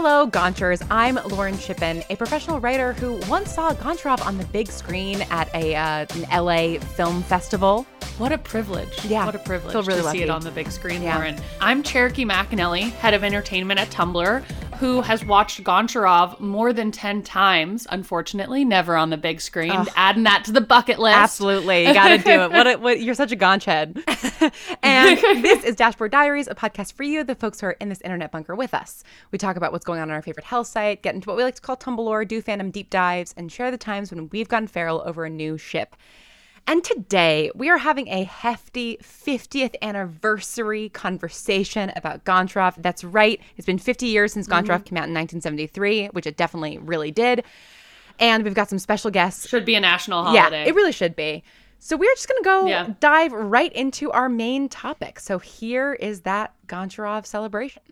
Hello, Gonchers. I'm Lauren Shippen, a professional writer who once saw Goncharov on the big screen at a uh, an LA film festival. What a privilege. Yeah, What a privilege feel really to see it on the big screen, Yeah. Lauren. I'm Cherokee McAnelly, head of entertainment at Tumblr, who has watched Goncharov more than 10 times, unfortunately, never on the big screen. Adding that to the bucket list. Absolutely, you got to do it. What, a, what you're such a Gonch head. and this is Dashboard Diaries, a podcast for you, the folks who are in this internet bunker with us. We talk about what's going on on our favorite hellsite, get into what we like to call Tumblr, or do fandom deep dives, and share the times when we've gone feral over a new ship. And today we are having a hefty 50th anniversary conversation about Goncharov. That's right. It's been 50 years since Goncharov mm-hmm. came out in 1973, which it definitely really did. And we've got some special guests Should be a national holiday. yeah, it really should be. So we're just going to go Yeah. dive right into our main topic. So here is that Goncharov celebration.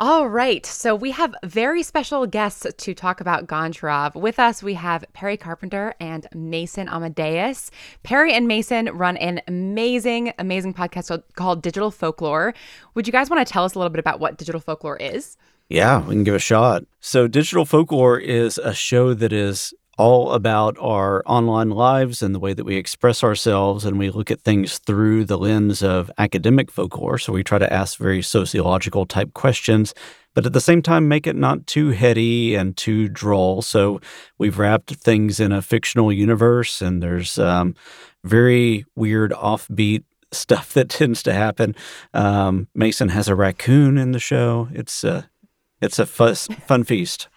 All right, so we have very special guests to talk about Goncharov. With us, we have Perry Carpenter and Mason Amadeus. Perry and Mason run an amazing, amazing podcast called- Digital Folklore. Would you guys want to tell us a little bit about what Digital Folklore is? Yeah, we can give a shot. So, Digital Folklore is a show that is all about our online lives and the way that we express ourselves. And we look at things through the lens of academic folklore. So, we try to ask very sociological type questions, but at the same time, make it not too heady and too droll. So, we've wrapped things in a fictional universe, and there's um, very weird, offbeat stuff that tends to happen. Um, Mason has a raccoon in the show. It's uh, it's a fuss, fun feast.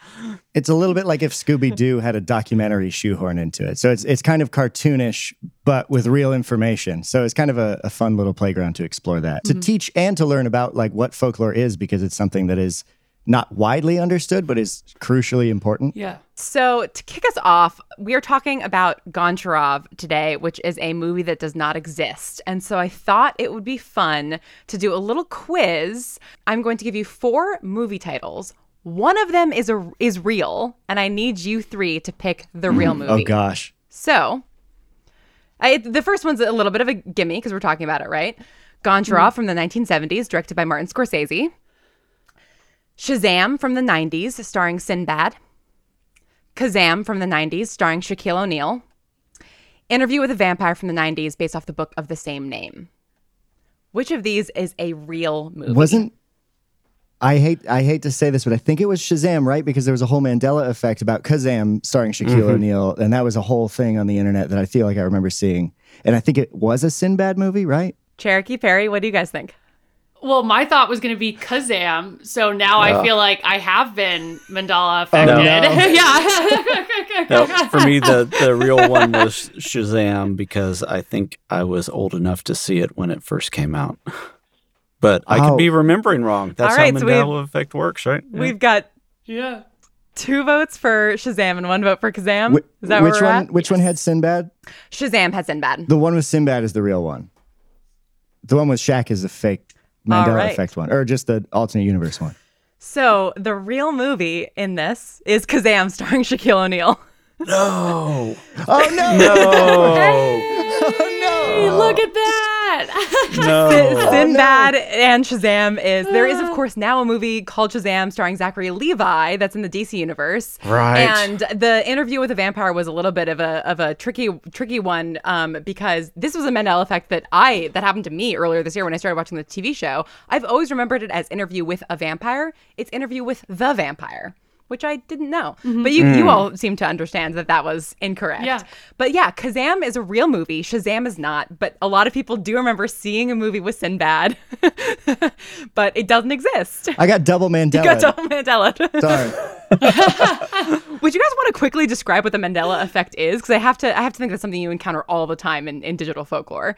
It's a little bit like if Scooby Doo had a documentary shoehorn into it. So it's it's kind of cartoonish, but with real information. So it's kind of a, a fun little playground to explore that, to mm-hmm. teach and to learn about like what folklore is, because it's something that is not widely understood, but is crucially important. Yeah. So, to kick us off, we are talking about Goncharov today, which is a movie that does not exist. And so, I thought it would be fun to do a little quiz. I'm going to give you four movie titles. One of them is a is real, and I need you three to pick the real mm. oh, movie. Oh gosh. So, I, the first one's a little bit of a gimme because we're talking about it, right? Goncharov mm. from the 1970s, directed by Martin Scorsese. Shazam from the 90s, starring Sinbad. Kazam from the 90s, starring Shaquille O'Neal. Interview with a Vampire from the 90s, based off the book of the same name. Which of these is a real movie? Wasn't I hate I hate to say this, but I think it was Shazam, right? Because there was a whole Mandela effect about Kazam starring Shaquille mm-hmm. O'Neal, and that was a whole thing on the internet that I feel like I remember seeing. And I think it was a Sinbad movie, right? Cherokee Perry, what do you guys think? Well, my thought was going to be Kazam. So now I feel like I have been Mandela Oh, affected. no. yeah. No, for me, the, the real one was Shazam because I think I was old enough to see it when it first came out. But I Oh. could be remembering wrong. That's All right, how so Mandela effect works, right? Yeah. We've got yeah. two votes for Shazam and one vote for Kazam. Wh- is that which where we're one? at? Which one had Sinbad? Shazam has Sinbad. The one with Sinbad is the real one. The one with Shaq is the fake Mandela All right. effect one, or just the alternate universe one. So the real movie in this is Kazam, starring Shaquille O'Neal. No. Oh no! No. Hey, look at that. no. Sinbad and Shazam is there is of course now a movie called Shazam starring Zachary Levi that's in the DC universe. Right. And the interview with a vampire was a little bit of a of a tricky tricky one um, because this was a Mandela effect that I that happened to me earlier this year when I started watching the TV show. I've always remembered it as interview with a vampire. It's interview with the vampire. Which I didn't know, but you you all seem to understand that that was incorrect. Yeah. But yeah, Kazam is a real movie. Shazam is not. But a lot of people do remember seeing a movie with Sinbad, but it doesn't exist. I got double Mandela. Got double Mandela. Sorry. Would you guys want to quickly describe what the Mandela effect is? Because I have to. I have to think that's something you encounter all the time in, in digital folklore.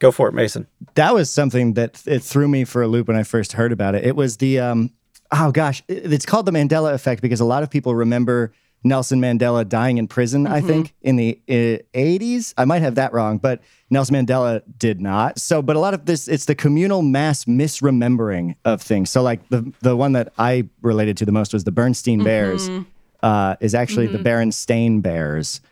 Go for it, Mason. that was something that it threw me for a loop when I first heard about it. It was the um oh gosh, it's called the Mandela effect because a lot of people remember Nelson Mandela dying in prison, I think, in the uh, 80s. I might have that wrong, but Nelson Mandela did not. So, but a lot of this, it's the communal mass misremembering of things. So, like the the one that I related to the most was the Bernstein Bears, uh, is actually the Berenstain Bears,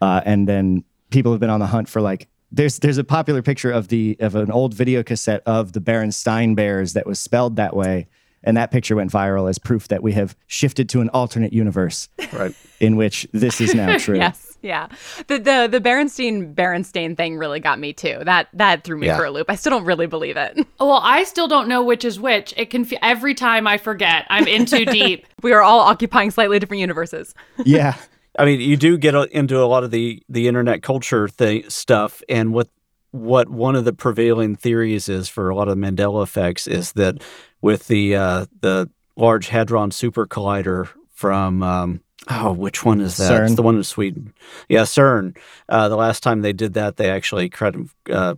uh, and then people have been on the hunt for like. There's there's a popular picture of the of an old video cassette of the Berenstain Bears that was spelled that way, And that picture went viral as proof that we have shifted to an alternate universe Right. in which this is now true. Yes. Yeah. The the the Berenstein Berenstain thing really got me too. That that threw me Yeah. for a loop. I still don't really believe it. Well, I still don't know which is which. It can every time I forget. I'm in too deep. We are all occupying slightly different universes. Yeah. I mean, you do get into a lot of the the internet culture thing stuff, and what what one of the prevailing theories is for a lot of the Mandela effects is that with the uh, the Large Hadron Super Collider from um, oh, which one is that? It's CERN. the one in Sweden. Yeah, CERN. Uh, the last time they did that, they actually kind of uh,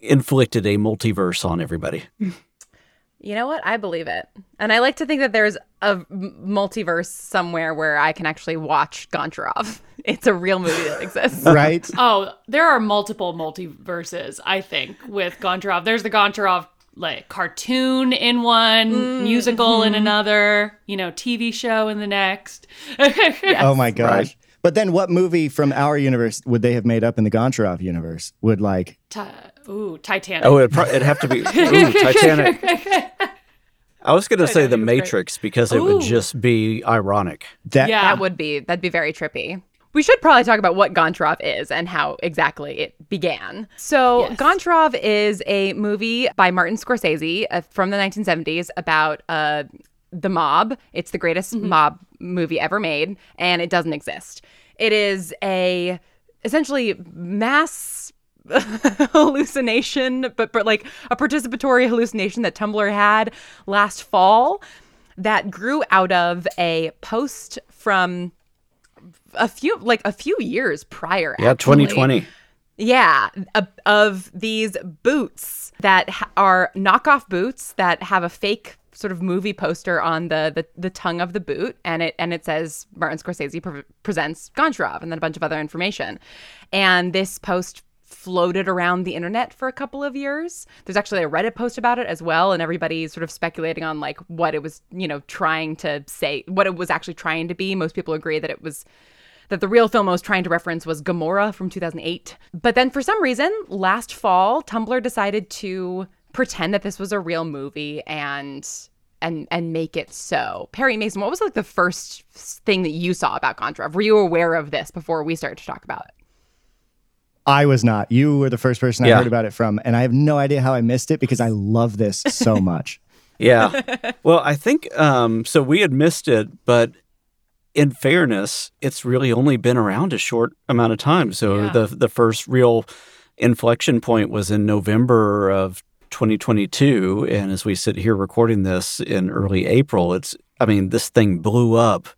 inflicted a multiverse on everybody. You know what? I believe it. And I like to think that there's a multiverse somewhere where I can actually watch Goncharov. It's a real movie that exists. Right? Oh, there are multiple multiverses, I think, with Goncharov. There's the Goncharov like cartoon in one, mm-hmm. musical in another, you know, TV show in the next. oh my gosh. Right. But then what movie from our universe would they have made up in the Goncharov universe? Would like Ti- Ooh, Titanic. Oh, it'd, pro- it'd have to be ooh, Titanic. I was going to say The Titanic was great. Matrix because it would just be ironic. that Yeah. That would be that'd be very trippy. We should probably talk about what Goncharov is and how exactly it began. So, Yes. Goncharov is a movie by Martin Scorsese uh, from the 1970s about uh, the mob. It's the greatest mob movie ever made, and it doesn't exist. It is a essentially mass hallucination, but, but like a participatory hallucination that Tumblr had last fall that grew out of a post from a few like a few years prior Yeah, actually. 2020. Yeah, of, these boots that are knockoff boots that have a fake sort of movie poster on the the, the tongue of the boot, and it and it says Martin Scorsese pre- presents Goncharov, and then a bunch of other information. And this post floated around the internet for a couple of years. There's actually a Reddit post about it as well, and everybody's sort of speculating on like what it was, you know, trying to say, what it was actually trying to be. Most people agree that it was that the real film I was trying to reference was Gomorrah from 2008. But then for some reason, last fall, Tumblr decided to pretend that this was a real movie and and and make it so. Perry Mason, what was like the first thing that you saw about Goncharov? Were you aware of this before we started to talk about it? I was not. You were the first person I heard about it from, and I have no idea how I missed it because I love this so much. Yeah. well, I think um, so. We had missed it, but in fairness, it's really only been around a short amount of time. So Yeah. the the first real inflection point was in November of 2022, and as we sit here recording this in early April, it's I mean this thing blew up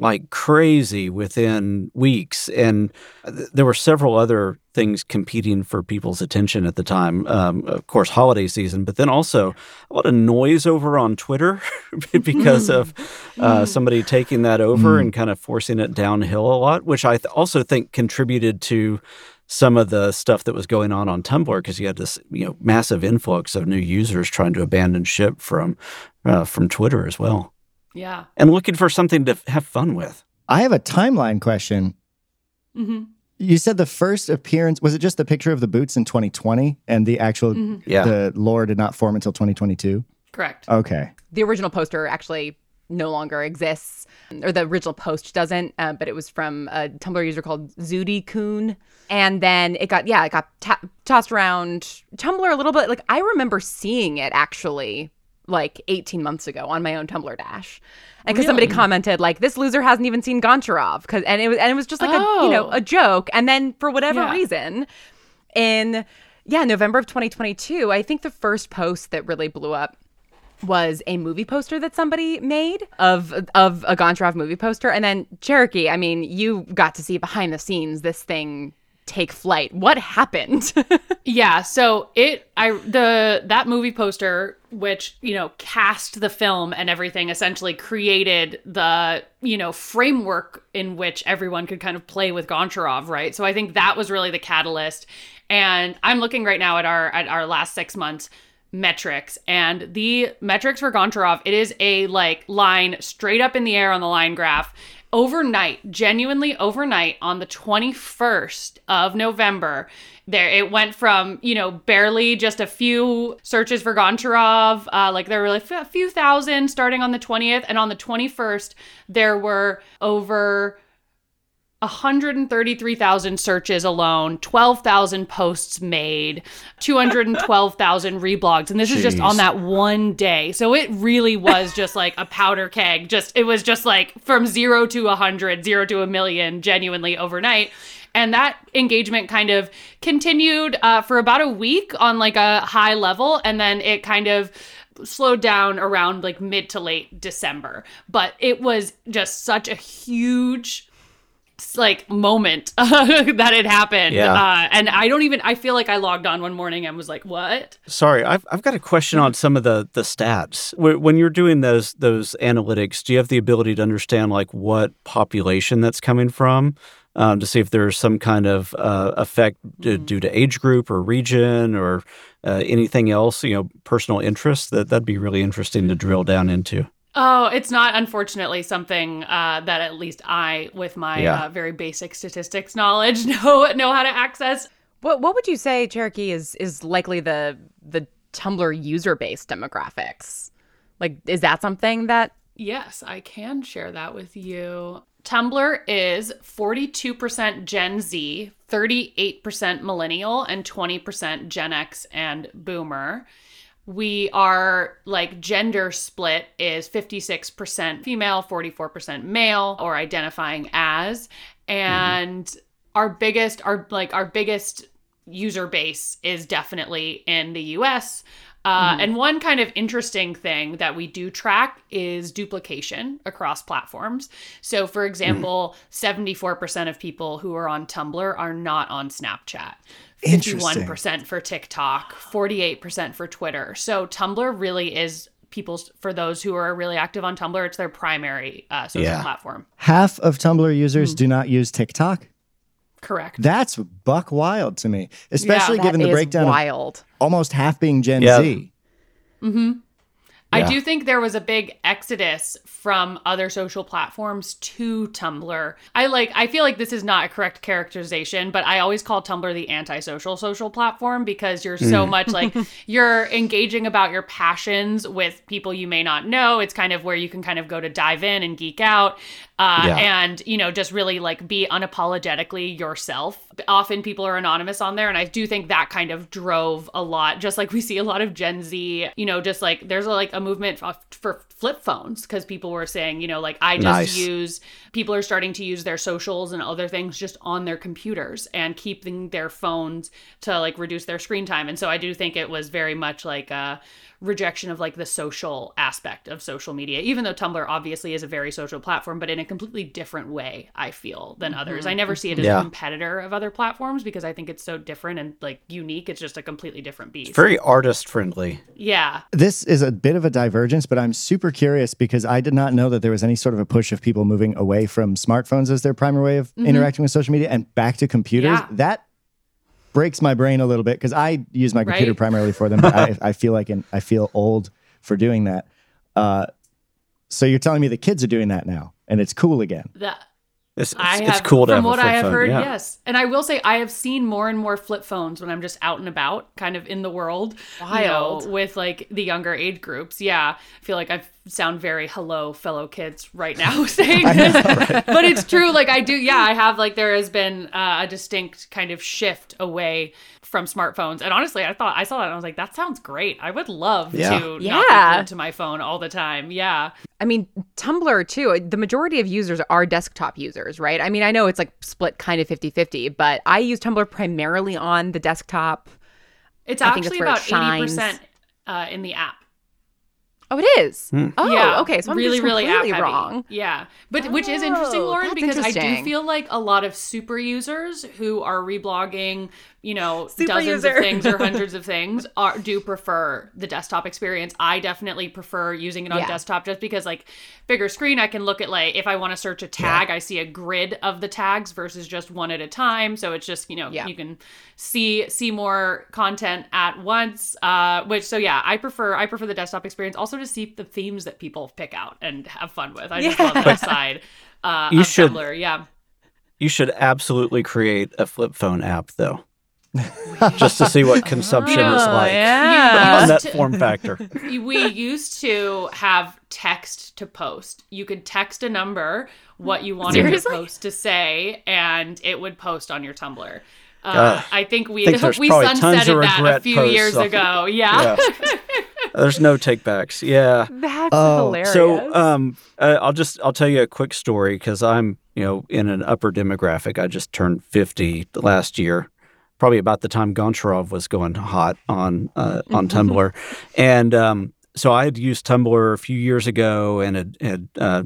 like crazy within weeks, and th- there were several other things competing for people's attention at the time. Um, of course, holiday season, but then also a lot of noise over on Twitter because of uh, somebody taking that over and kind of forcing it downhill a lot, which I th- also think contributed to some of the stuff that was going on on Tumblr because you had this you know massive influx of new users trying to abandon ship from uh, from Twitter as well Yeah. and looking for something to have fun with. I have a timeline question. hmm You said the first appearance was it just the picture of the boots in 2020, and the actual Yeah. the lore did not form until 2022. Correct. Okay, The original poster actually no longer exists, or the original post doesn't, uh, but it was from a Tumblr user called zootycoon. And then it got, yeah, it got ta- tossed around Tumblr a little bit. Like, I remember seeing it actually like 18 months ago on my own Tumblr dash. And because somebody commented like this loser hasn't even seen Goncharov because and it was and it was just like a you know Oh. a joke and then for whatever Yeah. reason in yeah November of 2022 I think the first post that really blew up was a movie poster that somebody made of of a Goncharov movie poster, and then Cherokee. I mean, you got to see behind the scenes this thing take flight. What happened? Yeah, so it I the that movie poster which, you know, cast the film and everything essentially created the, you know, framework in which everyone could kind of play with Goncharov, right? So I think that was really the catalyst. And I'm looking right now at our at our last 6 months metrics and the metrics for Goncharov, it is a like line straight up in the air on the line graph overnight, genuinely overnight on the 21st of November, there it went from, you know, barely just a few searches for Goncharov, uh, like there were like a few thousand starting on the 20th and on the 21st there were over 133,000 searches alone, 12,000 posts made, 212,000 reblogs. And this is just on that one day. So it really was just like a powder keg. Just, it was just like from zero to a hundred, zero to a million, genuinely overnight. And that engagement kind of continued uh, for about a week on like a high level. And then it kind of slowed down around like mid to late December. But it was just such a huge like moment that had happened. Yeah. Uh, and I don't even, I feel like I logged on one morning and was like, what? Sorry, I've, I've got a question on some of the the stats. When you're doing those those analytics, do you have the ability to understand like what population that's coming from, um, to see if there's some kind of uh, effect d- due to age group or region or uh, anything else? You know, personal interest. That that'd be really interesting to drill down into. Oh, it's not unfortunately something uh, that at least I, with my Yeah. uh, very basic statistics knowledge, know know how to access. What what would you say, Cherokee, is is likely the the Tumblr user base demographics? Like, is that something that Yes, I can share that with you. Tumblr is 42% Gen Z, 38% millennial, and 20% Gen X and boomer. We are like gender split is 56% female, 44% male, or identifying as. And our biggest, our like our biggest user base is definitely in the US. Uh, And one kind of interesting thing that we do track is duplication across platforms. So, for example, 74% of people who are on Tumblr are not on Snapchat. Interesting. 51% for TikTok, 48% for Twitter. So, Tumblr really is people's, for those who are really active on Tumblr, it's their primary uh, social Yeah. platform. Half of Tumblr users do not use TikTok. Correct. That's buck wild to me, especially that given the is breakdown of wild? almost half being Gen Yeah. Z. Mm-hmm. I Yeah. do think there was a big exodus from other social platforms to Tumblr. I like I feel like this is not a correct characterization, but I always call Tumblr the antisocial social platform because you're so hmm. much like you're engaging about your passions with people you may not know. It's kind of where you can kind of go to dive in and geek out. Uh, Yeah. and you know just really like be unapologetically yourself often people are anonymous on there and i do think that kind of drove a lot just like we see a lot of gen z you know just like there's a, like a movement for, for flip phones because people were saying you know like i just Nice. use people are starting to use their socials and other things just on their computers and keeping their phones to like reduce their screen time and so i do think it was very much like a rejection of like the social aspect of social media even though tumblr obviously is a very social platform but in a completely different way i feel than others i never see it as Yeah. a competitor of other platforms because i think it's so different and like unique it's just a completely different beast Very artist friendly. yeah This is a bit of a divergence, but I'm super curious because I did not know that there was any sort of a push of people moving away from smartphones as their primary way of interacting with social media and back to computers. Mm-hmm. Yeah. That breaks my brain a little bit because I use my computer Right? primarily for them. But I, I feel like an, I feel old for doing that. Uh, so you're telling me the kids are doing that now and it's cool again. that It's, it's, I it's cool to from have what I have phone, heard, yeah. yes. And I will say, I have seen more and more flip phones when I'm just out and about, kind of in the world, you know, Wild. with like the younger age groups. Yeah, I feel like I sound very hello, fellow kids, right now saying this, but it's true. Like I do, yeah, I have like there has been uh, a distinct kind of shift away from smartphones. And honestly, I thought I saw that and I was like, that sounds great. I would love Yeah. to not Yeah. be glued to my phone all the time. Yeah. I mean, Tumblr too, the majority of users are desktop users, right? I mean, I know it's like split kind of 50 50, but I use Tumblr primarily on the desktop. It's I actually where it about 80% uh, in the app. Oh, it is. Hmm. Oh, yeah, okay. So I'm really, just really app completely heavy. wrong. Yeah, but which is interesting, Oh, Lauren, that's because I do feel like a lot of super users who are reblogging you know Super dozens user. of things or hundreds of things are do prefer the desktop experience. I definitely prefer using it on Yeah. desktop just because like bigger screen i can look at like if i want to search a tag i see a grid of the tags versus just one at a time. So it's just you know Yeah. you can see see more content at once uh which so yeah i prefer i prefer the desktop experience. Also to see the themes that people pick out and have fun with. I just love that side uh You of should- tumblr yeah. You should absolutely create a flip phone app, though, just to see what consumption is Oh, like yeah. on that form factor. we used to have text to post. You could text a number what you wanted Seriously? your post to say, and it would post on your Tumblr. Uh, Ugh. I think we think there's we probably tons of sunsetted that a few years on- ago. Yeah. Yeah. There's no takebacks. Yeah. That's Oh, hilarious. So, um, uh, I'll just I'll tell you a quick story because I'm you know in an upper demographic. I just turned 50 last year, probably about the time Goncharov was going hot on uh, on Tumblr, and um, so I had used Tumblr a few years ago, and it had. Uh,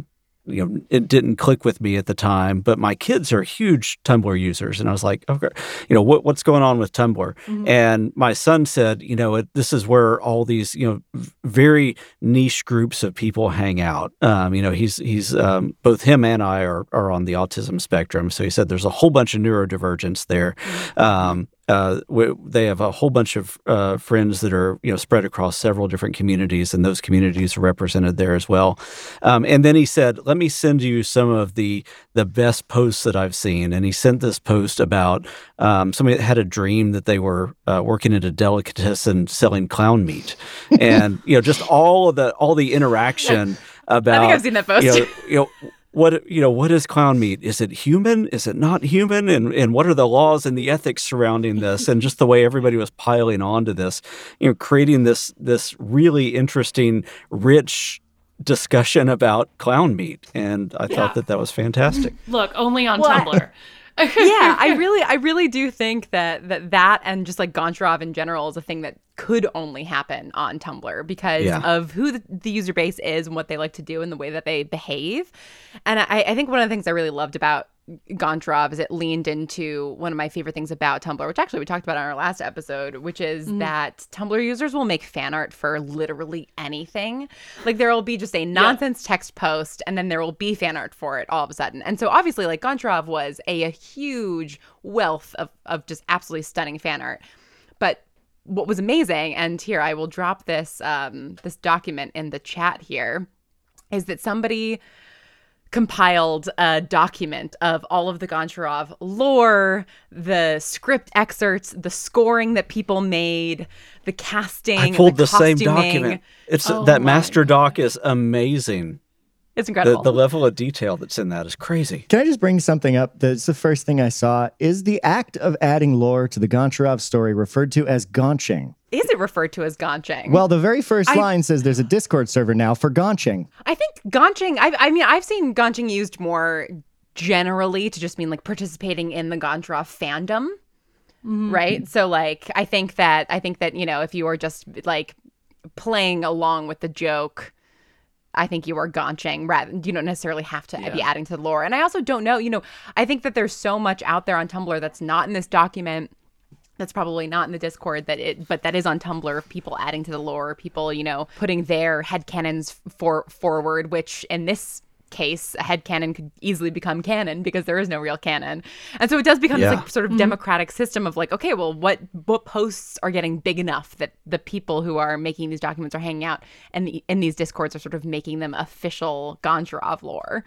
you know, it didn't click with me at the time, but my kids are huge Tumblr users, and I was like, okay, you know, what what's going on with Tumblr? And my son said, you know, it, this is where all these, you know, very niche groups of people hang out. Um, you know, he's he's um, both him and I are are on the autism spectrum, so he said there's a whole bunch of neurodivergence there. Um, uh, they have a whole bunch of uh, friends that are you know spread across several different communities, and those communities are represented there as well. Um, and then he said, "Let me send you some of the the best posts that I've seen." And he sent this post about um, somebody that had a dream that they were uh, working at a delicatessen selling clown meat, and you know just all of the all the interaction about. I think I've seen that post. You know, you know what you know what is clown meat? Is it human? Is it not human? And and what are the laws and the ethics surrounding this and just the way everybody was piling onto this you know creating this this really interesting rich discussion about clown meat? And i Yeah. thought that that was fantastic. Look, only on Well, I- Tumblr. Yeah, I really, I really do think that that that and just like Goncharov in general is a thing that could only happen on Tumblr because Yeah. of who the, the user base is and what they like to do and the way that they behave. And I, I think one of the things I really loved about Goncharov is it leaned into one of my favorite things about Tumblr, which actually we talked about on our last episode, which is that Tumblr users will make fan art for literally anything. Like there will be just a nonsense text post and then there will be fan art for it all of a sudden. And so obviously like Goncharov was a, a huge wealth of, of just absolutely stunning fan art. But what was amazing, and here I will drop this um, this document in the chat here, is that somebody compiled a document of all of the Goncharov lore, the script excerpts, the scoring that people made, the casting. i pulled the, same document. It's Oh that master doc is amazing It's incredible. the level of detail that's in that is crazy Can I just bring something up? That's the first thing I saw. Is the act of adding lore to the Goncharov story referred to as gonching? Is it referred to as gonching? Well, the very first I- line says there's a Discord server now for gonching. I think gonching. I, I mean, I've seen gonching used more generally to just mean like participating in the Goncharov fandom, mm-hmm. right? So, like, I think that I think that you know, if you are just like playing along with the joke. I think you are gonching rather you don't necessarily have to be adding to the lore. And I also don't know, you know, I think that there's so much out there on Tumblr that's not in this document that's probably not in the discord that it but that is on tumblr of people adding to the lore people you know putting their head headcanons for forward which in this case a head headcanon could easily become canon because there is no real canon. And so it does become Yeah. this like sort of mm-hmm. democratic system of like okay well what what posts are getting big enough that the people who are making these documents are hanging out and the, in these discords are sort of making them official Goncharov lore.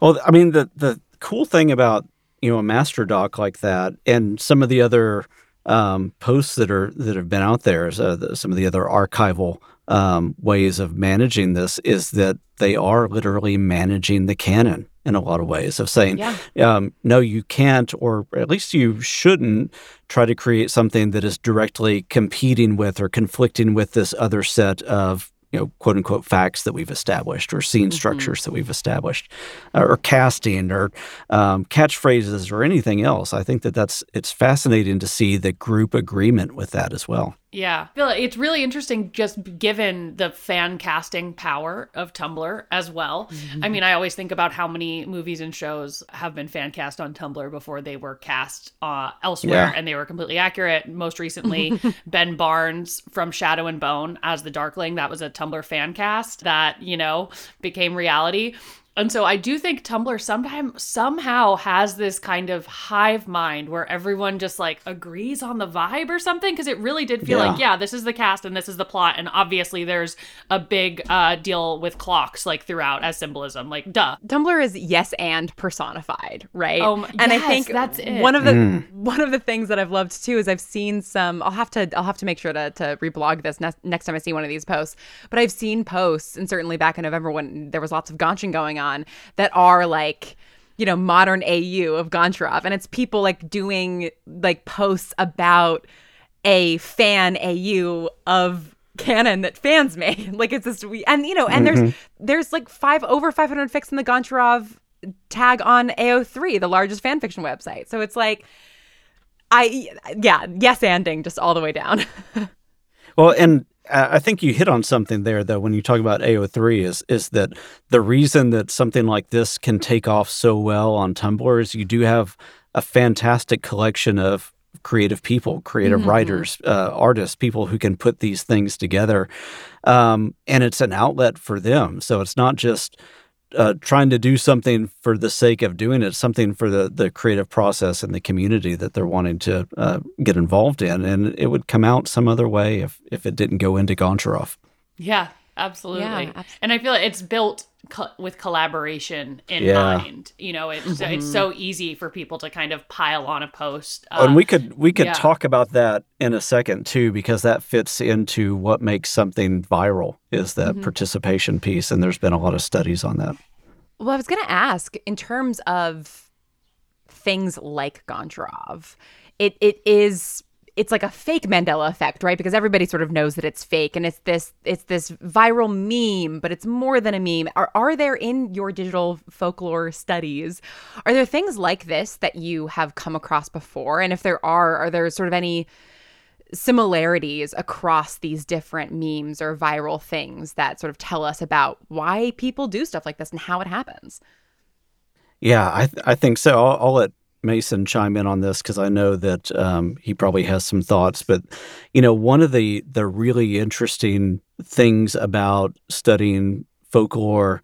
Well, I mean, the the cool thing about you know a master doc like that, and some of the other um, posts that are that have been out there, uh, the, some of the other archival um, ways of managing this, is that they are literally managing the canon in a lot of ways of saying, Yeah. um, no, you can't, or at least you shouldn't try to create something that is directly competing with or conflicting with this other set of you know, quote unquote facts that we've established or scene structures that we've established uh, or casting or um, catchphrases or anything else. I think that that's it's fascinating to see the group agreement with that as well. Yeah. I feel like it's really interesting just given the fan casting power of Tumblr as well. Mm-hmm. I mean, I always think about how many movies and shows have been fan cast on Tumblr before they were cast uh, elsewhere Yeah. and they were completely accurate. Most recently, Ben Barnes from Shadow and Bone as the Darkling, that was a Tumblr fan cast that, you know, became reality. And so I do think Tumblr sometimes somehow has this kind of hive mind where everyone just like agrees on the vibe or something because it really did feel Yeah. like yeah this is the cast and this is the plot and obviously there's a big uh, deal with clocks like throughout as symbolism like duh Tumblr is yes and personified, right? Oh my- and I think that's it. one of the one of the things that I've loved too is I've seen some. I'll have to I'll have to make sure to to reblog this ne- next time I see one of these posts. But I've seen posts, and certainly back in November when there was lots of Gonchin going on, that are like you know modern AU of Goncharov, and it's people like doing like posts about a fan AU of canon that fans made. like it's this we and you know, and there's mm-hmm. there's like five over 500 fics in the Goncharov tag on AO3, the largest fan fiction website. So it's like I yeah, yes anding just all the way down. Well, and I think you hit on something there, though, when you talk about AO3, is is that the reason that something like this can take off so well on Tumblr is you do have a fantastic collection of creative people, creative writers, uh, artists, people who can put these things together, um, and it's an outlet for them. So it's not just uh, trying to do something for the sake of doing it, something for the the creative process and the community that they're wanting to uh, get involved in, and it would come out some other way if if it didn't go into Goncharov. yeah absolutely Yeah, abs- and i feel like it's built co- with collaboration in Yeah. mind you know it's it's so easy for people to kind of pile on a post Oh, and Uh, we could we could yeah. talk about that in a second too, because that fits into what makes something viral is that participation piece, and there's been a lot of studies on that. Well, I was going to ask in terms of things like Goncharov, it it is it's like a fake Mandela effect, right? Because everybody sort of knows that it's fake and it's this it's this viral meme, but it's more than a meme. Are are there in your digital folklore studies are there things like this that you have come across before? And if there are, are there sort of any similarities across these different memes or viral things that sort of tell us about why people do stuff like this and how it happens. Yeah, I th- I think so. I'll, I'll let Mason chime in on this because I know that um, he probably has some thoughts. But you know, one of the the really interesting things about studying folklore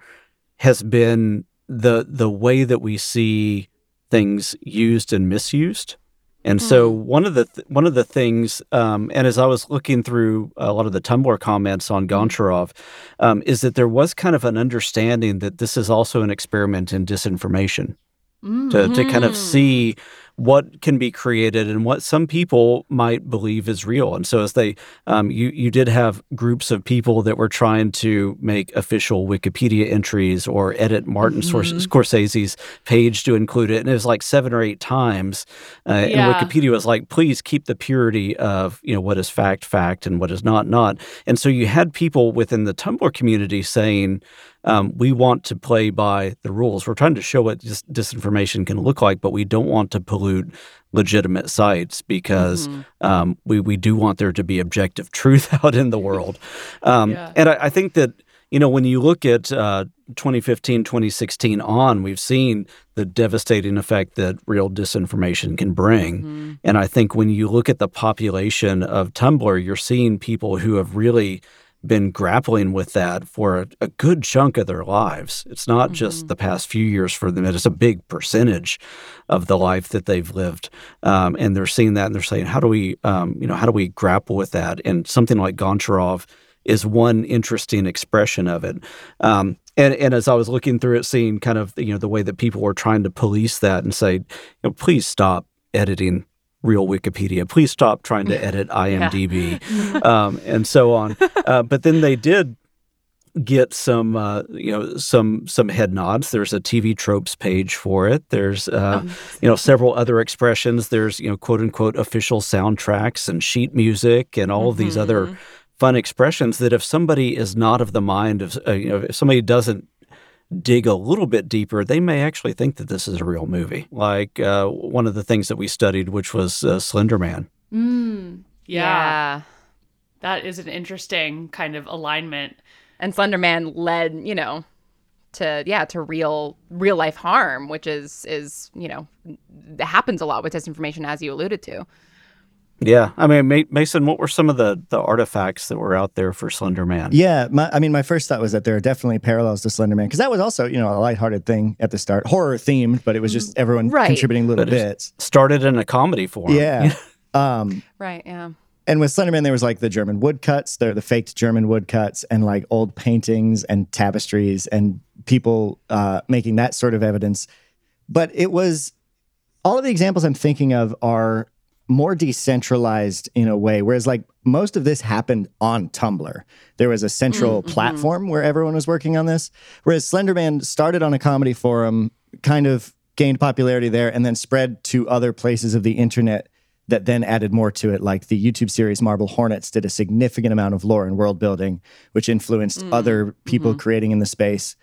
has been the the way that we see things used and misused. And so one of the th- one of the things, um, and as I was looking through a lot of the Tumblr comments on Goncharov, um, is that there was kind of an understanding that this is also an experiment in disinformation to, to kind of mm. see what can be created and what some people might believe is real. And so as they, um, you, you did have groups of people that were trying to make official Wikipedia entries or edit Martin Scors- Scorsese's page to include it. And it was like seven or eight times. Uh, Yeah. And Wikipedia was like, please keep the purity of, you know, what is fact, fact, and what is not, not. And so you had people within the Tumblr community saying, um, we want to play by the rules. We're trying to show what dis- disinformation can look like, but we don't want to pollute legitimate sites because um, we we do want there to be objective truth out in the world. Um, Yeah. And I, I think that you know when you look at uh, 2015, 2016 on, we've seen the devastating effect that real disinformation can bring. And I think when you look at the population of Tumblr, you're seeing people who have really been grappling with that for a, a good chunk of their lives. It's not just the past few years for them, it's a big percentage of the life that they've lived. Um, and they're seeing that and they're saying, how do we, um, you know, how do we grapple with that? And something like Goncharov is one interesting expression of it. Um, and, and as I was looking through it, seeing kind of you know the way that people were trying to police that and say, you know, please stop editing real Wikipedia. Please stop trying to edit IMDb, um, and so on. Uh, but then they did get some uh, you know some some head nods. There's a TV tropes page for it. There's uh, you know several other expressions. There's you know quote unquote official soundtracks and sheet music and all of these other fun expressions that if somebody is not of the mind of uh, you know if somebody doesn't dig a little bit deeper, they may actually think that this is a real movie. Like uh, one of the things that we studied, which was uh, Slender Man. Mm, yeah. that is an interesting kind of alignment. And Slenderman led, you know, to yeah to real real life harm, which is is you know happens a lot with disinformation, as you alluded to. Yeah, I mean, Mason, what were some of the the artifacts that were out there for Slender Man? Yeah, my, I mean, my first thought was that there are definitely parallels to Slender Man because that was also you know a lighthearted thing at the start, horror themed, but it was just everyone right. contributing little bits. Started in a comedy form. Yeah. um, right. Yeah. And with Slenderman, there was like the German woodcuts, the the faked German woodcuts, and like old paintings and tapestries, and people uh, making that sort of evidence. But it was all of the examples I'm thinking of are more decentralized in a way. Whereas, like, most of this happened on Tumblr. There was a central mm-hmm. platform where everyone was working on this. Whereas Slenderman started on a comedy forum, kind of gained popularity there, and then spread to other places of the internet that then added more to it. Like the YouTube series Marble Hornets did a significant amount of lore and world building, which influenced mm-hmm. other people mm-hmm. creating in the space.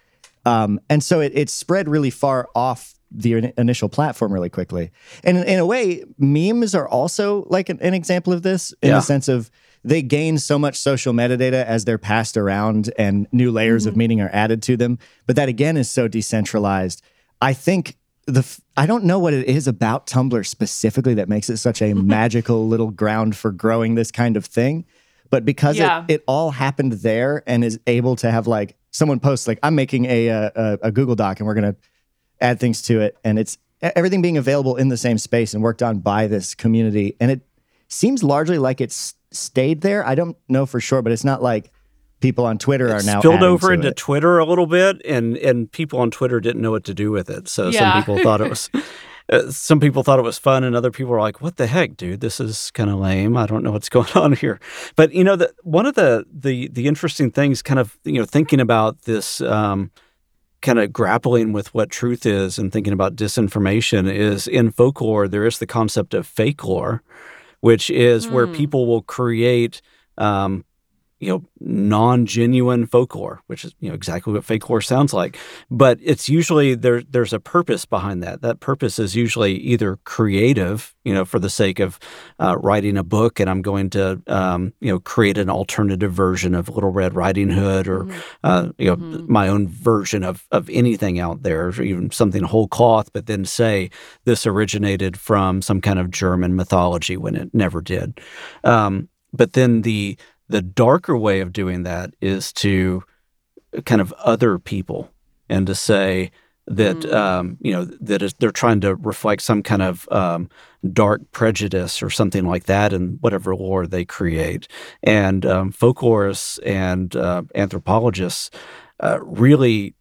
Um, and so it, it spread really far off the initial platform really quickly. And in, in a way, memes are also like an, an example of this in yeah. the sense of they gain so much social metadata as they're passed around and new layers mm-hmm. of meaning are added to them. But that again is so decentralized. I think the I don't know what it is about Tumblr specifically that makes it such a magical little ground for growing this kind of thing. But because yeah. it, it all happened there and is able to have like someone posts like I'm making a, a, a Google Doc and we're gonna add things to it. And it's everything being available in the same space and worked on by this community. And it seems largely like it's stayed there. I don't know for sure, but it's not like people on Twitter it are now spilled over into it. Twitter a little bit, and and people on Twitter didn't know what to do with it. So yeah. some people thought it was. Uh, some people thought it was fun, and other people were like, "What the heck, dude? This is kind of lame. I don't know what's going on here." But you know, the, one of the the the interesting things, kind of you know, thinking about this um, kind of grappling with what truth is and thinking about disinformation is in folklore there is the concept of fake lore which is mm. where hmm. people will create um, you know non-genuine folklore which is you know exactly what folklore sounds like but it's usually there there's a purpose behind that that purpose is usually either creative you know for the sake of uh, writing a book and i'm going to um, you know create an alternative version of little red riding hood or mm-hmm. uh, you know mm-hmm. my own version of of anything out there or even something whole cloth but then say this originated from some kind of german mythology when it never did um, but then the the darker way of doing that is to kind of other people and to say that mm. um, you know that they're trying to reflect some kind of um, dark prejudice or something like that in whatever lore they create. And um, folklorists and uh, anthropologists uh, really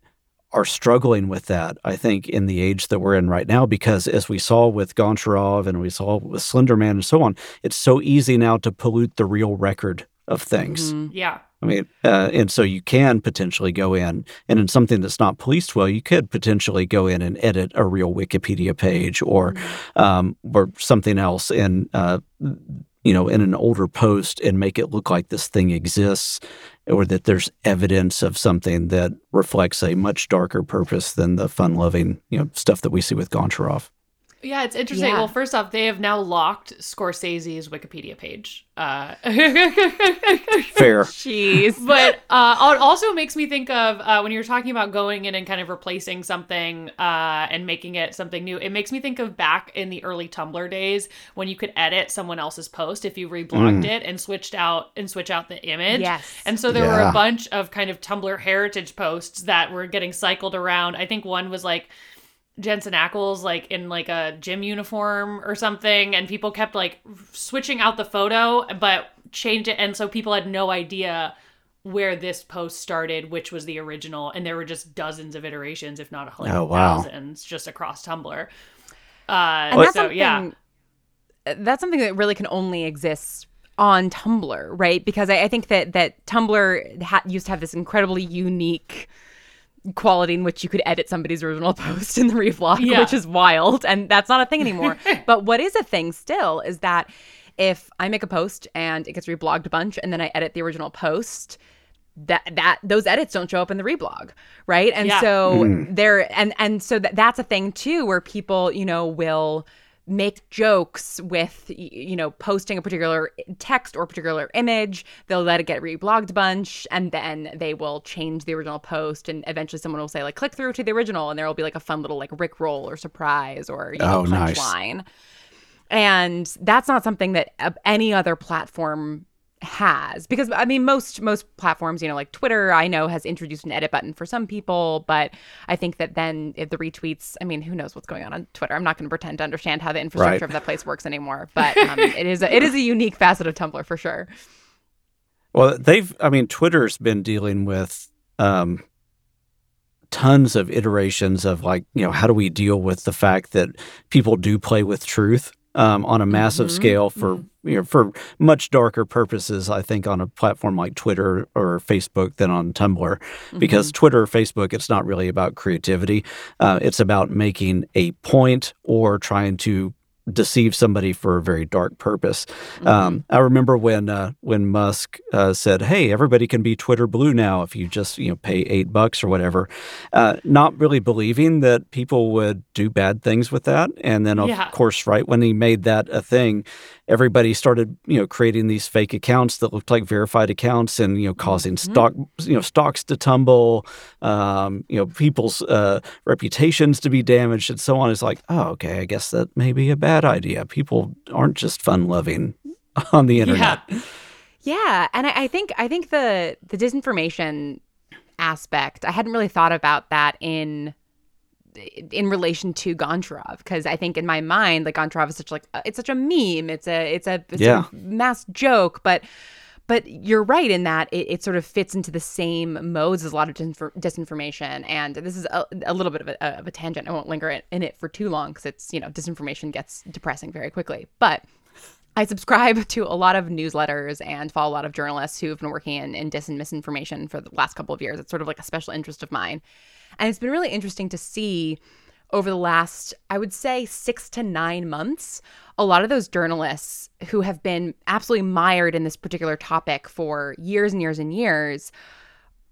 are struggling with that, I think, in the age that we're in right now, because as we saw with Goncharov and we saw with Slenderman and so on, it's so easy now to pollute the real record of things. Mm-hmm. Yeah. I mean, uh, and so you can potentially go in, and in something that's not policed well, you could potentially go in and edit a real Wikipedia page or, mm-hmm. um, or something else, in uh, you know, in an older post, and make it look like this thing exists, or that there's evidence of something that reflects a much darker purpose than the fun-loving, you know, stuff that we see with Goncharov. Yeah, it's interesting. Yeah. Well, first off, they have now locked Scorsese's Wikipedia page. Uh, Fair. Jeez. But uh, it also makes me think of uh, when you were talking about going in and kind of replacing something uh, and making it something new. It makes me think of back in the early Tumblr days when you could edit someone else's post if you reblogged mm. it and switched out and switch out the image. Yes. And so there yeah. were a bunch of kind of Tumblr heritage posts that were getting cycled around. I think one was like Jensen Ackles like in like a gym uniform or something, and people kept like switching out the photo, but changed it, and so people had no idea where this post started, which was the original, and there were just dozens of iterations, if not a hundred oh, wow. thousands, just across Tumblr. Uh, and that's so yeah, that's something that really can only exist on Tumblr, right? Because I, I think that that Tumblr ha- used to have this incredibly unique quality in which you could edit somebody's original post in the reblog, yeah. which is wild. And that's not a thing anymore. but what is a thing still is that if I make a post and it gets reblogged a bunch and then I edit the original post, that that those edits don't show up in the reblog right and yeah. so mm. there and and so that that's a thing too where people you know will make jokes with you know posting a particular text or particular image they'll let it get reblogged a bunch and then they will change the original post and eventually someone will say like click through to the original and there will be like a fun little like rick roll or surprise or you know Oh, nice. punchline and that's not something that uh, any other platform has because i mean most most platforms you know like twitter i know has introduced an edit button for some people but i think that then if the retweets i mean who knows what's going on on twitter? I'm not going to pretend to understand how the infrastructure Right. of that place works anymore but um, it is a, it is a unique facet of tumblr for sure. Well, they've, I mean, Twitter's been dealing with um, tons of iterations of like, you know, how do we deal with the fact that people do play with truth um, on a massive Mhm. scale for, you know, for much darker purposes, I think, on a platform like Twitter or Facebook than on Tumblr. Because Twitter, or Facebook, it's not really about creativity. Uh, it's about making a point or trying to deceive somebody for a very dark purpose. Um, I remember when uh, when Musk uh, said, "Hey, everybody can be Twitter blue now if you just you know pay eight bucks or whatever," uh, not really believing that people would do bad things with that. And then, of Yeah. course, right when he made that a thing, everybody started you know creating these fake accounts that looked like verified accounts and you know causing stock you know stocks to tumble, um, you know people's uh, reputations to be damaged and so on. It's like, oh, okay, I guess that may be a bad idea. People aren't just fun loving on the internet. Yeah. Yeah, and I, I think I think the the disinformation aspect, I hadn't really thought about that in in relation to Goncharov because I think in my mind, like Goncharov is such like it's such a meme. It's a it's a, it's Yeah. a mass joke, but but you're right in that it, it sort of fits into the same modes as a lot of disinformation. And this is a, a little bit of a, of a tangent. I won't linger in, in it for too long because it's you know disinformation gets depressing very quickly, but. I subscribe to a lot of newsletters and follow a lot of journalists who have been working in, in dis and misinformation for the last couple of years. It's sort of like a special interest of mine. And it's been really interesting to see over the last, I would say, six to nine months, a lot of those journalists who have been absolutely mired in this particular topic for years and years and years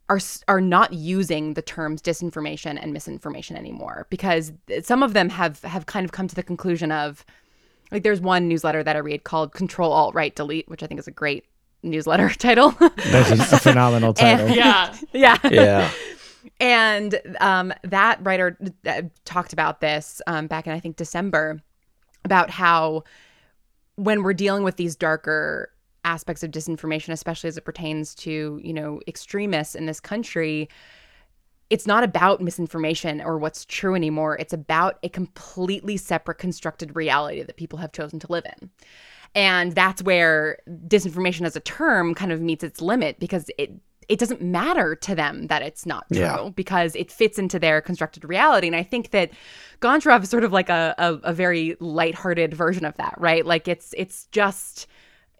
are are not using the terms disinformation and misinformation anymore because some of them have have kind of come to the conclusion of like there's one newsletter that I read called Control Alt Right Delete, which I think is a great newsletter title. That's a, a phenomenal title. Yeah. yeah. Yeah. And um, that writer uh, talked about this um, back in, I think, December about how when we're dealing with these darker aspects of disinformation, especially as it pertains to, you know, extremists in this country, it's not about misinformation or what's true anymore. It's about a completely separate constructed reality that people have chosen to live in. And that's where disinformation as a term kind of meets its limit because it it doesn't matter to them that it's not true Yeah. because it fits into their constructed reality. And I think that Goncharov is sort of like a, a, a very lighthearted version of that, right? Like it's it's just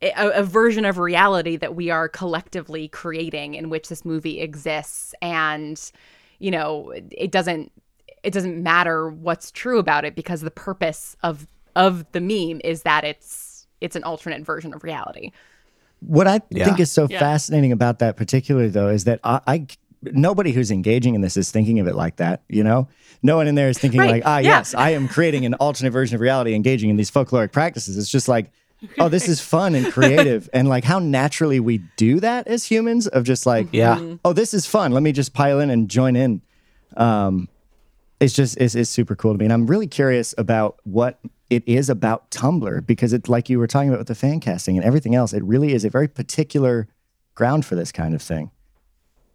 a, a version of reality that we are collectively creating in which this movie exists and you know it doesn't it doesn't matter what's true about it because the purpose of of the meme is that it's it's an alternate version of reality What I Yeah. think is so Yeah. fascinating about that particular though is that I, I nobody who's engaging in this is thinking of it like that. You know, no one in there is thinking Right. like, ah, Yeah. yes, I am creating an alternate version of reality, engaging in these folkloric practices. It's just like, oh, this is fun and creative, and like how naturally we do that as humans of just like, Yeah. oh, this is fun. Let me just pile in and join in. Um, it's just it's, it's super cool to me, and I'm really curious about what it is about Tumblr because it's like you were talking about with the fan casting and everything else. It really is a very particular ground for this kind of thing.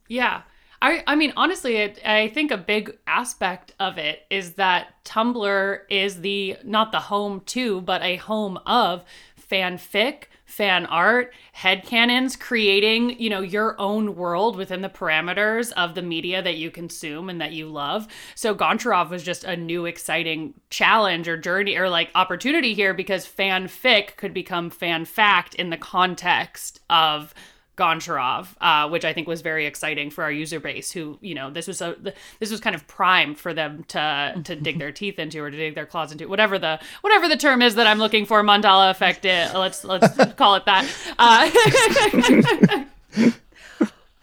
Yeah. I, I mean, honestly, it, I think a big aspect of it is that Tumblr is the, not the home to, but a home of fanfic, fan art, headcanons, creating, you know, your own world within the parameters of the media that you consume and that you love. So Goncharov was just a new exciting challenge or journey or like opportunity here because fanfic could become fan fact in the context of Goncharov, uh, which I think was very exciting for our user base. Who, you know, this was a this was kind of primed for them to to dig their teeth into or to dig their claws into, whatever the whatever the term is that I'm looking for. Mandela effect. It, let's let's call it that. Uh,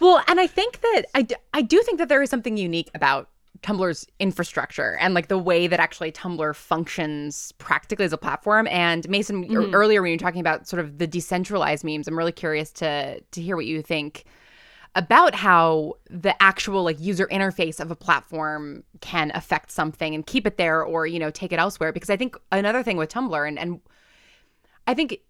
Well, and I think that I, I do think that there is something unique about Tumblr's infrastructure and like the way that actually Tumblr functions practically as a platform. And Mason, mm-hmm. earlier when you were talking about sort of the decentralized memes, I'm really curious to to hear what you think about how the actual like user interface of a platform can affect something and keep it there or you know take it elsewhere because i think another thing with tumblr and and i think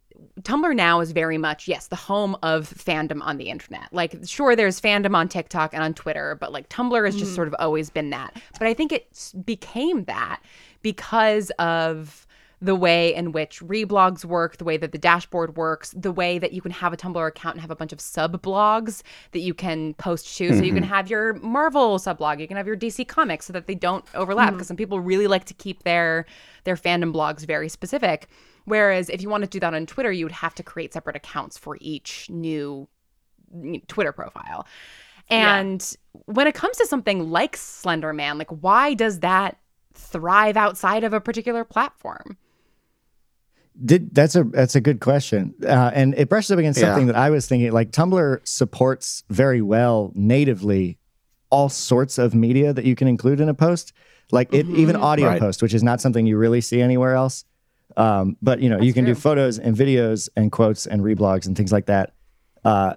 tumblr now is very much yes the home of fandom on the internet like sure there's fandom on tiktok and on twitter but like tumblr has just mm. sort of always been that but i think it became that because of the way in which reblogs work, the way that the dashboard works, the way that you can have a Tumblr account and have a bunch of sub blogs that you can post to. Mm-hmm. So you can have your Marvel sub blog, you can have your DC comics so that they don't overlap because mm-hmm. some people really like to keep their their fandom blogs very specific. Whereas if you want to do that on Twitter, you would have to create separate accounts for each new Twitter profile. And yeah. when it comes to something like Slender Man, like why does that thrive outside of a particular platform? Did that's a that's a good question, uh, and it brushes up against something that I was thinking. Like Tumblr supports very well natively all sorts of media that you can include in a post, like it, mm-hmm. even audio right. post, which is not something you really see anywhere else. Um, but you know, that's you can true. do photos and videos and quotes and reblogs and things like that, uh,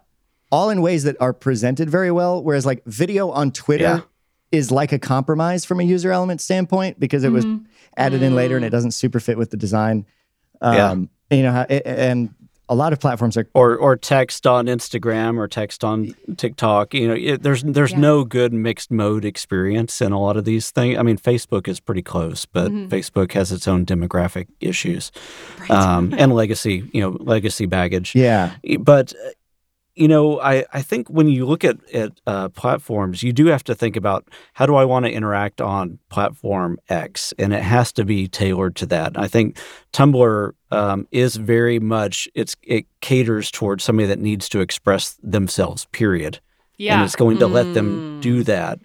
all in ways that are presented very well. Whereas like video on Twitter. Yeah. Is like a compromise from a user element standpoint because it mm-hmm. was added mm. in later and it mm. doesn't super fit with the design. Um, yeah. You know, and a lot of platforms are or or text on Instagram or text on TikTok. You know, it, there's there's yeah. no good mixed mode experience in a lot of these things. I mean, Facebook is pretty close, but mm-hmm. Facebook has its own demographic issues right. um, and legacy. You know, legacy baggage. Yeah, but you know, I, I think when you look at, at uh, platforms, you do have to think about how do I want to interact on platform X? And it has to be tailored to that. I think Tumblr um, is very much, it's it caters towards somebody that needs to express themselves, period. Yeah. And it's going to mm. let them do mm. that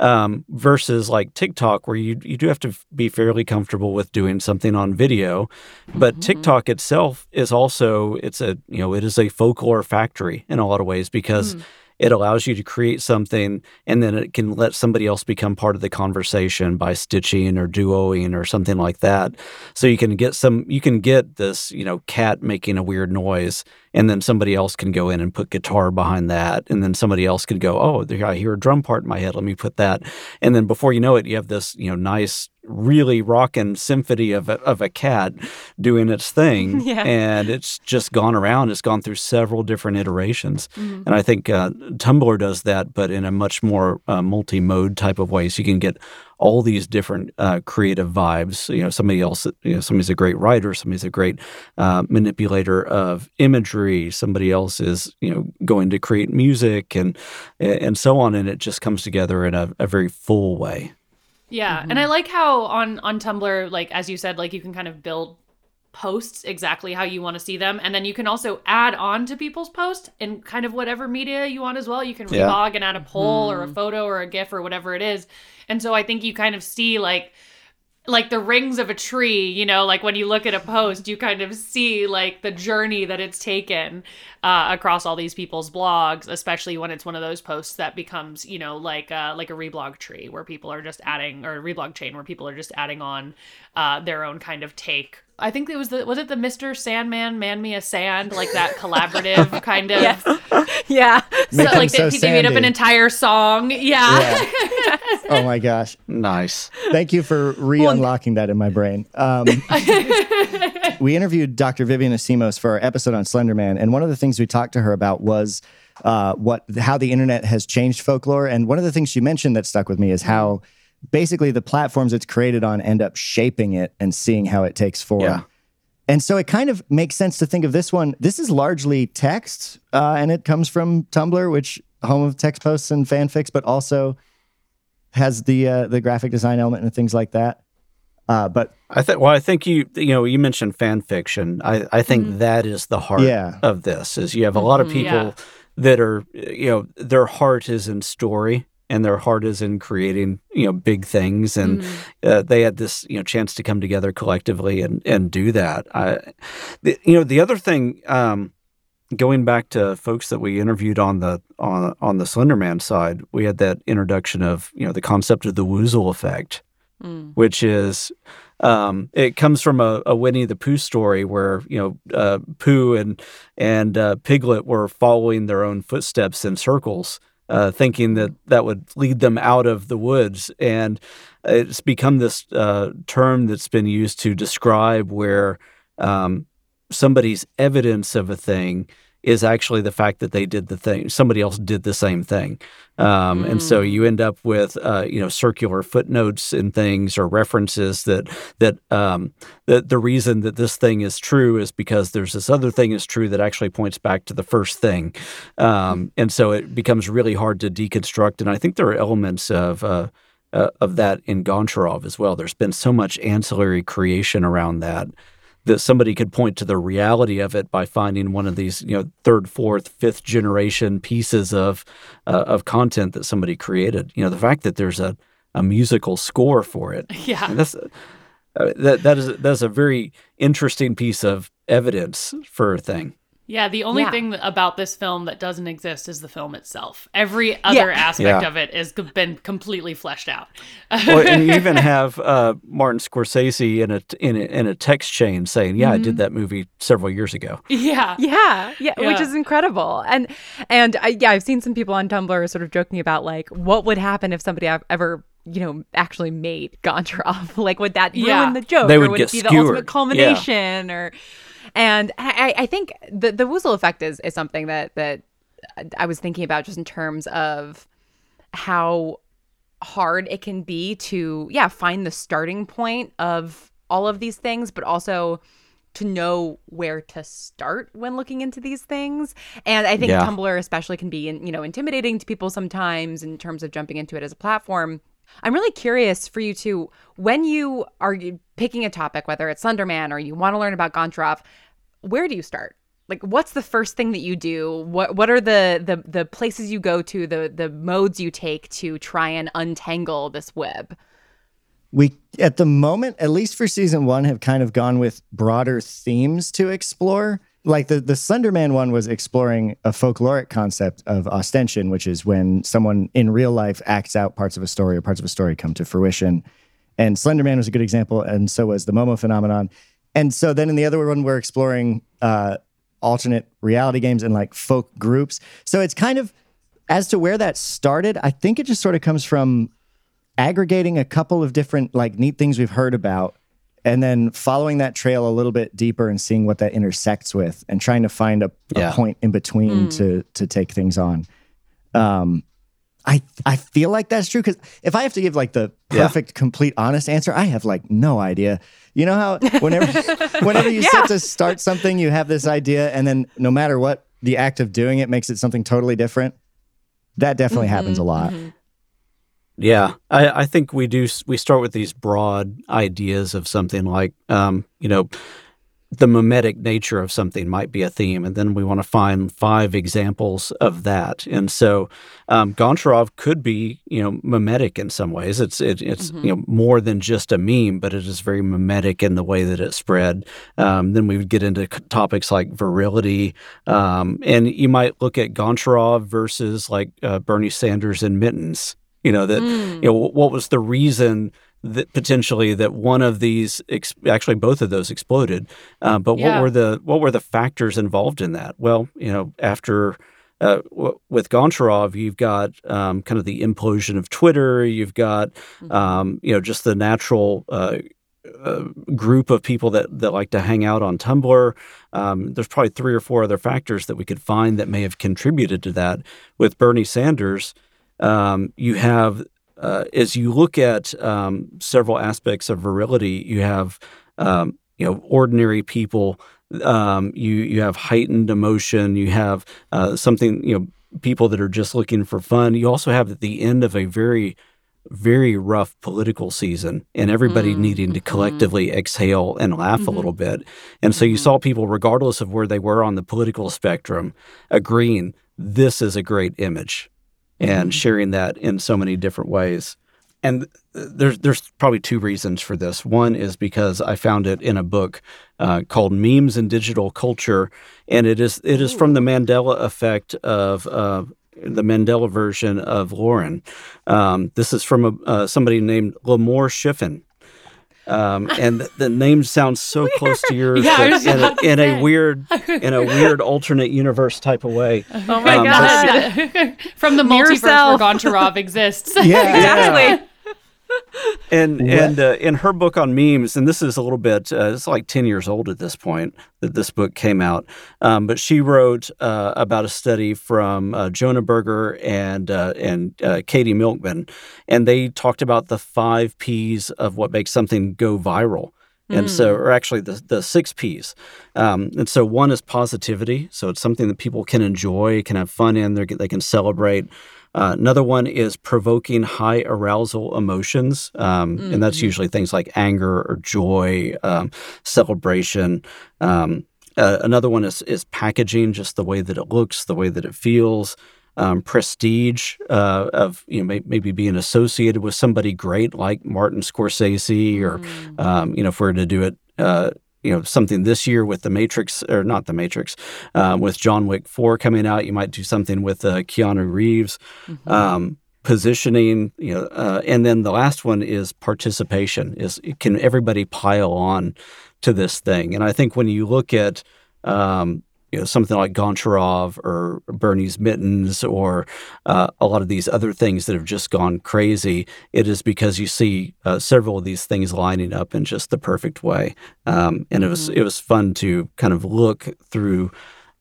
um, versus like TikTok, where you you do have to be fairly comfortable with doing something on video. But mm-hmm. TikTok itself is also it's a you know it is a folklore factory in a lot of ways because. Mm it allows you to create something and then it can let somebody else become part of the conversation by stitching or duoing or something like that. So you can get some you can get this you know cat making a weird noise and then somebody else can go in and put guitar behind that and then somebody else could go oh i hear a drum part in my head let me put that. And then before you know it you have this you know nice really rocking symphony of a, of a cat doing its thing. Yeah. and it's just gone around. It's gone through several different iterations. Mm-hmm. and i think uh, tumblr does that but in a much more uh, multi-mode type of way. So you can get all these different uh, creative vibes. You know somebody else you know somebody's a great writer somebody's a great uh, manipulator of imagery. Somebody else is you know going to create music and and so on. And it just comes together in a, a very full way yeah, mm-hmm. and I like how on on Tumblr, like as you said, like you can kind of build posts exactly how you want to see them, and then you can also add on to people's posts in kind of whatever media you want as well. You can yeah. and add a poll mm-hmm. or a photo or a GIF or whatever it is, and so I think you kind of see like like the rings of a tree, you know, like when you look at a post, you kind of see like the journey that it's taken uh, across all these people's blogs, especially when it's one of those posts that becomes, you know, like uh, like a reblog tree where people are just adding or a reblog chain where people are just adding on uh, their own kind of take. I think it was the was it the Mr. Sandman Man Me a Sand like that collaborative kind of yeah. So, like so he made up an entire song. Yeah. yeah. oh my gosh. Nice. Thank you for re-unlocking that in my brain. Um, we interviewed Dr. Vivian Asimos for our episode on Slenderman, and one of the things we talked to her about was uh, what how the internet has changed folklore. And one of the things she mentioned that stuck with me is how basically the platforms it's created on end up shaping it and seeing how it takes form. Yeah. And so it kind of makes sense to think of this one. This is largely text, uh, and it comes from Tumblr, which home of text posts and fanfics, but also has the uh, the graphic design element and things like that. Uh, but I think well, I think you you know you mentioned fan fiction. I I think mm-hmm. that is the heart yeah. of this. Is you have a lot of mm-hmm, people yeah. that are you know their heart is in story and their heart is in creating you know big things and mm-hmm. uh, they had this you know chance to come together collectively and and do that I, the, you know the other thing um, going back to folks that we interviewed on the on on the Slenderman side, we had that introduction of you know the concept of the Woozle effect, mm. which is um, it comes from a, a, Winnie the Pooh story where you know uh, Pooh and and uh, Piglet were following their own footsteps in circles, uh, thinking that that would lead them out of the woods, and it's become this uh, term that's been used to describe where um, somebody's evidence of a thing is actually the fact that they did the thing. Somebody else did the same thing, um, mm. and so you end up with uh, you know circular footnotes and things or references that that um, that the reason that this thing is true is because there's this other thing is true that actually points back to the first thing, um, and so it becomes really hard to deconstruct. And I think there are elements of uh, uh, of that in Goncharov as well. There's been so much ancillary creation around that that somebody could point to the reality of it by finding one of these, you know, third, fourth, fifth generation pieces of uh, of content that somebody created. You know, the fact that there's a, a musical score for it. Yeah, that's uh, that that is that is a very interesting piece of evidence for a thing. Yeah, the only yeah. thing about this film that doesn't exist is the film itself. Every other yeah. aspect yeah. of it has been completely fleshed out. well, and you even have uh, Martin Scorsese in a, in a in a text chain saying, "Yeah, mm-hmm. I did mm-hmm. that movie several years ago." Yeah, yeah, yeah, which is incredible. And and I, yeah, I've seen some people on Tumblr sort of joking about like what would happen if somebody ever you know, actually made Goncharov. like, would that yeah. ruin the joke? They would or would get it be skewered. the ultimate culmination? Or and I, I think the the Woozle effect is is something that that I was thinking about just in terms of how hard it can be to yeah find the starting point of all of these things, but also to know where to start when looking into these things. And I think yeah. Tumblr especially can be you know intimidating to people sometimes in terms of jumping into it as a platform. I'm really curious for you to when you are picking a topic, whether it's Slenderman or you want to learn about Goncharov, where do you start? Like, what's the first thing that you do? What What are the the the places you go to? The the modes you take to try and untangle this web? We at the moment, at least for season one, have kind of gone with broader themes to explore like the the Slenderman one was exploring a folkloric concept of ostension, which is when someone in real life acts out parts of a story or parts of a story come to fruition. And Slenderman was a good example, and so was the Momo phenomenon. And so then in the other one, we're exploring uh, alternate reality games and like folk groups. So it's kind of as to where that started. I think it just sort of comes from aggregating a couple of different like neat things we've heard about and then following that trail a little bit deeper and seeing what that intersects with and trying to find a, yeah. a point in between mm. to to take things on um i i feel like that's true because if i have to give like the perfect yeah. complete honest answer i have like no idea you know how whenever whenever you yeah. set to start something you have this idea and then no matter what the act of doing it makes it something totally different that definitely mm-hmm, happens a lot mm-hmm. Yeah, I, I think we do. We start with these broad ideas of something like, um, you know, the mimetic nature of something might be a theme, and then we want to find five examples of that. And so, um, Goncharov could be, you know, mimetic in some ways. It's it, it's mm-hmm. you know more than just a meme, but it is very mimetic in the way that it spread. Um, then we would get into topics like virality, um, and you might look at Goncharov versus like uh, Bernie Sanders and Mittens. You know that mm. you know what was the reason that potentially that one of these ex- actually both of those exploded. Uh, but yeah. what were the what were the factors involved in that? Well, you know, after uh, w- with Goncharov, you've got um, kind of the implosion of Twitter. You've got mm-hmm. um, you know just the natural. Uh, uh, group of people that, that like to hang out on Tumblr. Um, there's probably three or four other factors that we could find that may have contributed to that. With Bernie Sanders, um, you have, uh, as you look at um, several aspects of virality, you have, um, you know, ordinary people. Um, you you have heightened emotion. You have uh, something, you know, people that are just looking for fun. You also have at the end of a very very rough political season and everybody mm, needing to mm-hmm. collectively mm-hmm. exhale and laugh mm-hmm. a little bit. And so you mm-hmm. saw people, regardless of where they were on the political spectrum, agreeing this is a great image and mm-hmm. sharing that in so many different ways. and there's there's probably two reasons for this. One is because I found it in a book uh, called "Memes and Digital Culture," and it is it is from the Mandela effect of uh, the Mandela version of Lauren. Um, this is from a, uh, somebody named Limor Shifman. Um, and the, the name sounds so close to yours, Yeah, but in, a, in a weird, in a weird alternate universe type of way. Oh my Um, god. From the multiverse self. where Goncharov exists. Yeah. Exactly. And and uh, in her book on memes, and this is a little bit, uh, it's like ten years old at this point that this book came out. Um, but she wrote uh, about a study from uh, Jonah Berger and uh, and uh, Katie Milkman, and they talked about the five P's of what makes something go viral. And so, or actually, the the six P's. Um, and so, one is positivity. So it's something that people can enjoy, can have fun in. They can celebrate. Uh, another one is provoking high arousal emotions, um, and that's usually things like anger or joy, um, celebration. Um, uh, another one is is packaging, just the way that it looks, the way that it feels. Um, prestige uh, of you know may, maybe being associated with somebody great like Martin Scorsese or um, you know if we we're to do it uh, you know something this year with the Matrix or not the Matrix um, with John Wick four coming out. You might do something with uh, Keanu Reeves um, positioning you know uh, and then the last one is participation is can everybody pile on to this thing? And I think when you look at um, you know something like Goncharov or Bernie's Mittens or uh, a lot of these other things that have just gone crazy, it is because you see uh, several of these things lining up in just the perfect way, um, and it was it was fun to kind of look through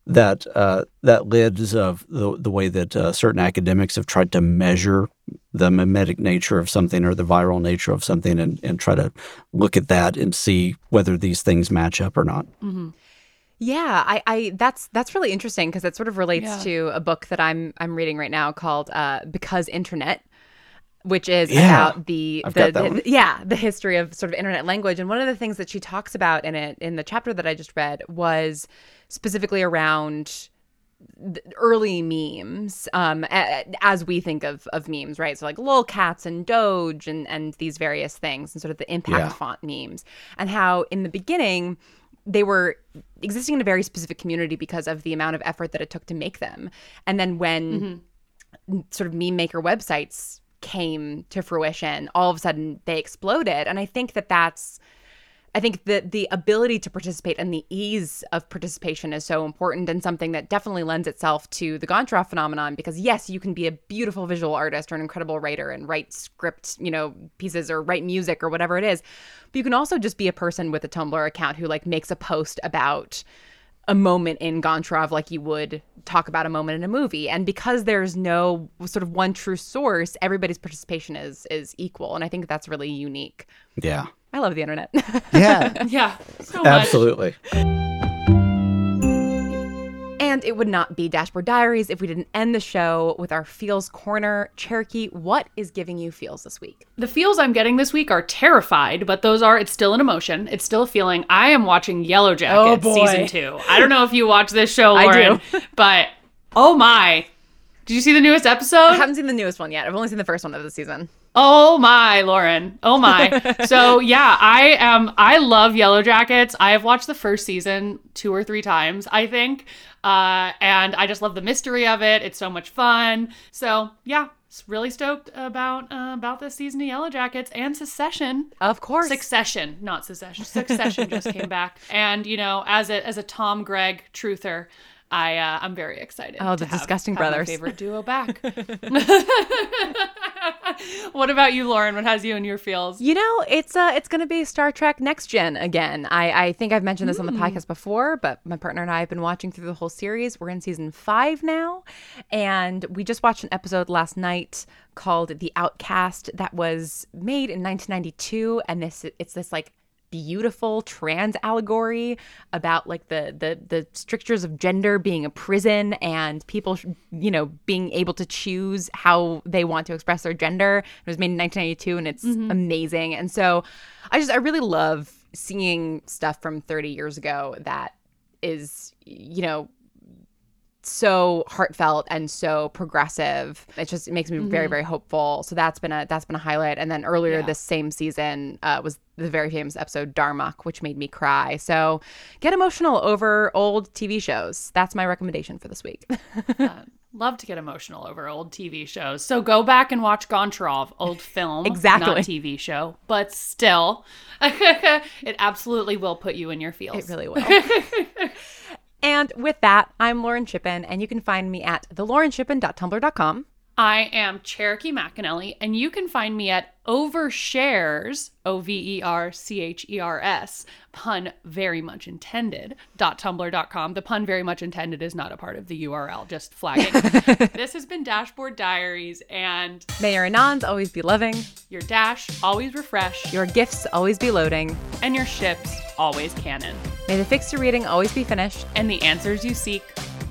that uh, that lids of the the way that uh, certain academics have tried to measure the mimetic nature of something or the viral nature of something, and and try to look at that and see whether these things match up or not. Yeah, I, I that's that's really interesting because it sort of relates Yeah. to a book that I'm I'm reading right now called uh, Because Internet, which is Yeah, about the I've the, the- yeah the history of sort of internet language. And one of the things that she talks about in it in the chapter that I just read was specifically around early memes um as we think of of memes right so like lolcats and doge and and these various things and sort of the impact Yeah. font memes and how in the beginning they were existing in a very specific community because of the amount of effort that it took to make them. And then when mm-hmm. sort of meme maker websites came to fruition all of a sudden they exploded. And i think that that's I think that the ability to participate and the ease of participation is so important and something that definitely lends itself to the Goncharov phenomenon because yes, you can be a beautiful visual artist or an incredible writer and write script, you know, pieces or write music or whatever it is. But you can also just be a person with a Tumblr account who like makes a post about a moment in Goncharov like you would talk about a moment in a movie. And because there's no sort of one true source, everybody's participation is is equal. And I think that's really unique. Yeah, I love the internet. Yeah. Yeah, so much. absolutely. And it would not be Dashboard Diaries if we didn't end the show with our feels corner. Cherokee, what is giving you feels this week? The feels I'm getting this week are terrified, but those are it's still an emotion. It's still a feeling. I am watching Yellow Jackets oh, boy. season two. I don't know if you watch this show, I Lauren, but oh my. Did you see the newest episode? I episode? haven't seen the newest one yet. I've only seen the first one of the season. Oh my, Lauren. Oh my. so yeah, I am I love Yellow Jackets. I have watched the first season two or three times, I think. Uh, and I just love the mystery of it. It's so much fun. So yeah, really stoked about uh, about this season of Yellow Jackets and Secession. Of course. Succession, not Secession. Succession just came back, and you know, as a as a Tom Greg truther, I uh, I'm very excited. Oh, to the have- Disgusting have my Brothers. favorite duo back. what about you, Lauren? What has you in your feels? You know, it's uh it's gonna be Star Trek Next Gen again. I, I think I've mentioned this on the podcast before, but my partner and I have been watching through the whole series. We're in season five now, and we just watched an episode last night called The Outcast that was made in 1992, and this it's this like beautiful trans allegory about like the the the strictures of gender being a prison and people you know being able to choose how they want to express their gender. It was made in 1992 and it's mm-hmm. amazing. And so i just i really love seeing stuff from 30 years ago that is you know so heartfelt and so progressive. It just it makes me very very hopeful. So that's been a that's been a highlight. And then earlier Yeah. this same season uh, was the very famous episode Darmok, which made me cry. So get emotional over old TV shows. That's my recommendation for this week. Love to get emotional over old TV shows. So go back and watch Goncharov, old film, Exactly. not TV show, but still, it absolutely will put you in your feels. It really will. And with that, I'm Lauren Shippen, and you can find me at thelaurenShippen.tumblr.com. I am Cherokee McAnelly, and you can find me at Overshares, O V E R C H E R S, pun very much intended, dot tumblr.com. The pun very much intended is not a part of the URL, just flagging. this has been Dashboard Diaries, and May your anons always be loving, your dash always refresh, your gifts always be loading, and your ships always canon, may the fics you're reading always be finished. and the answers you seek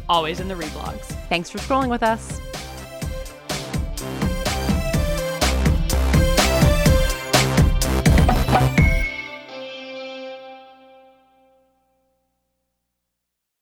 always in the reblogs. Thanks for scrolling with us.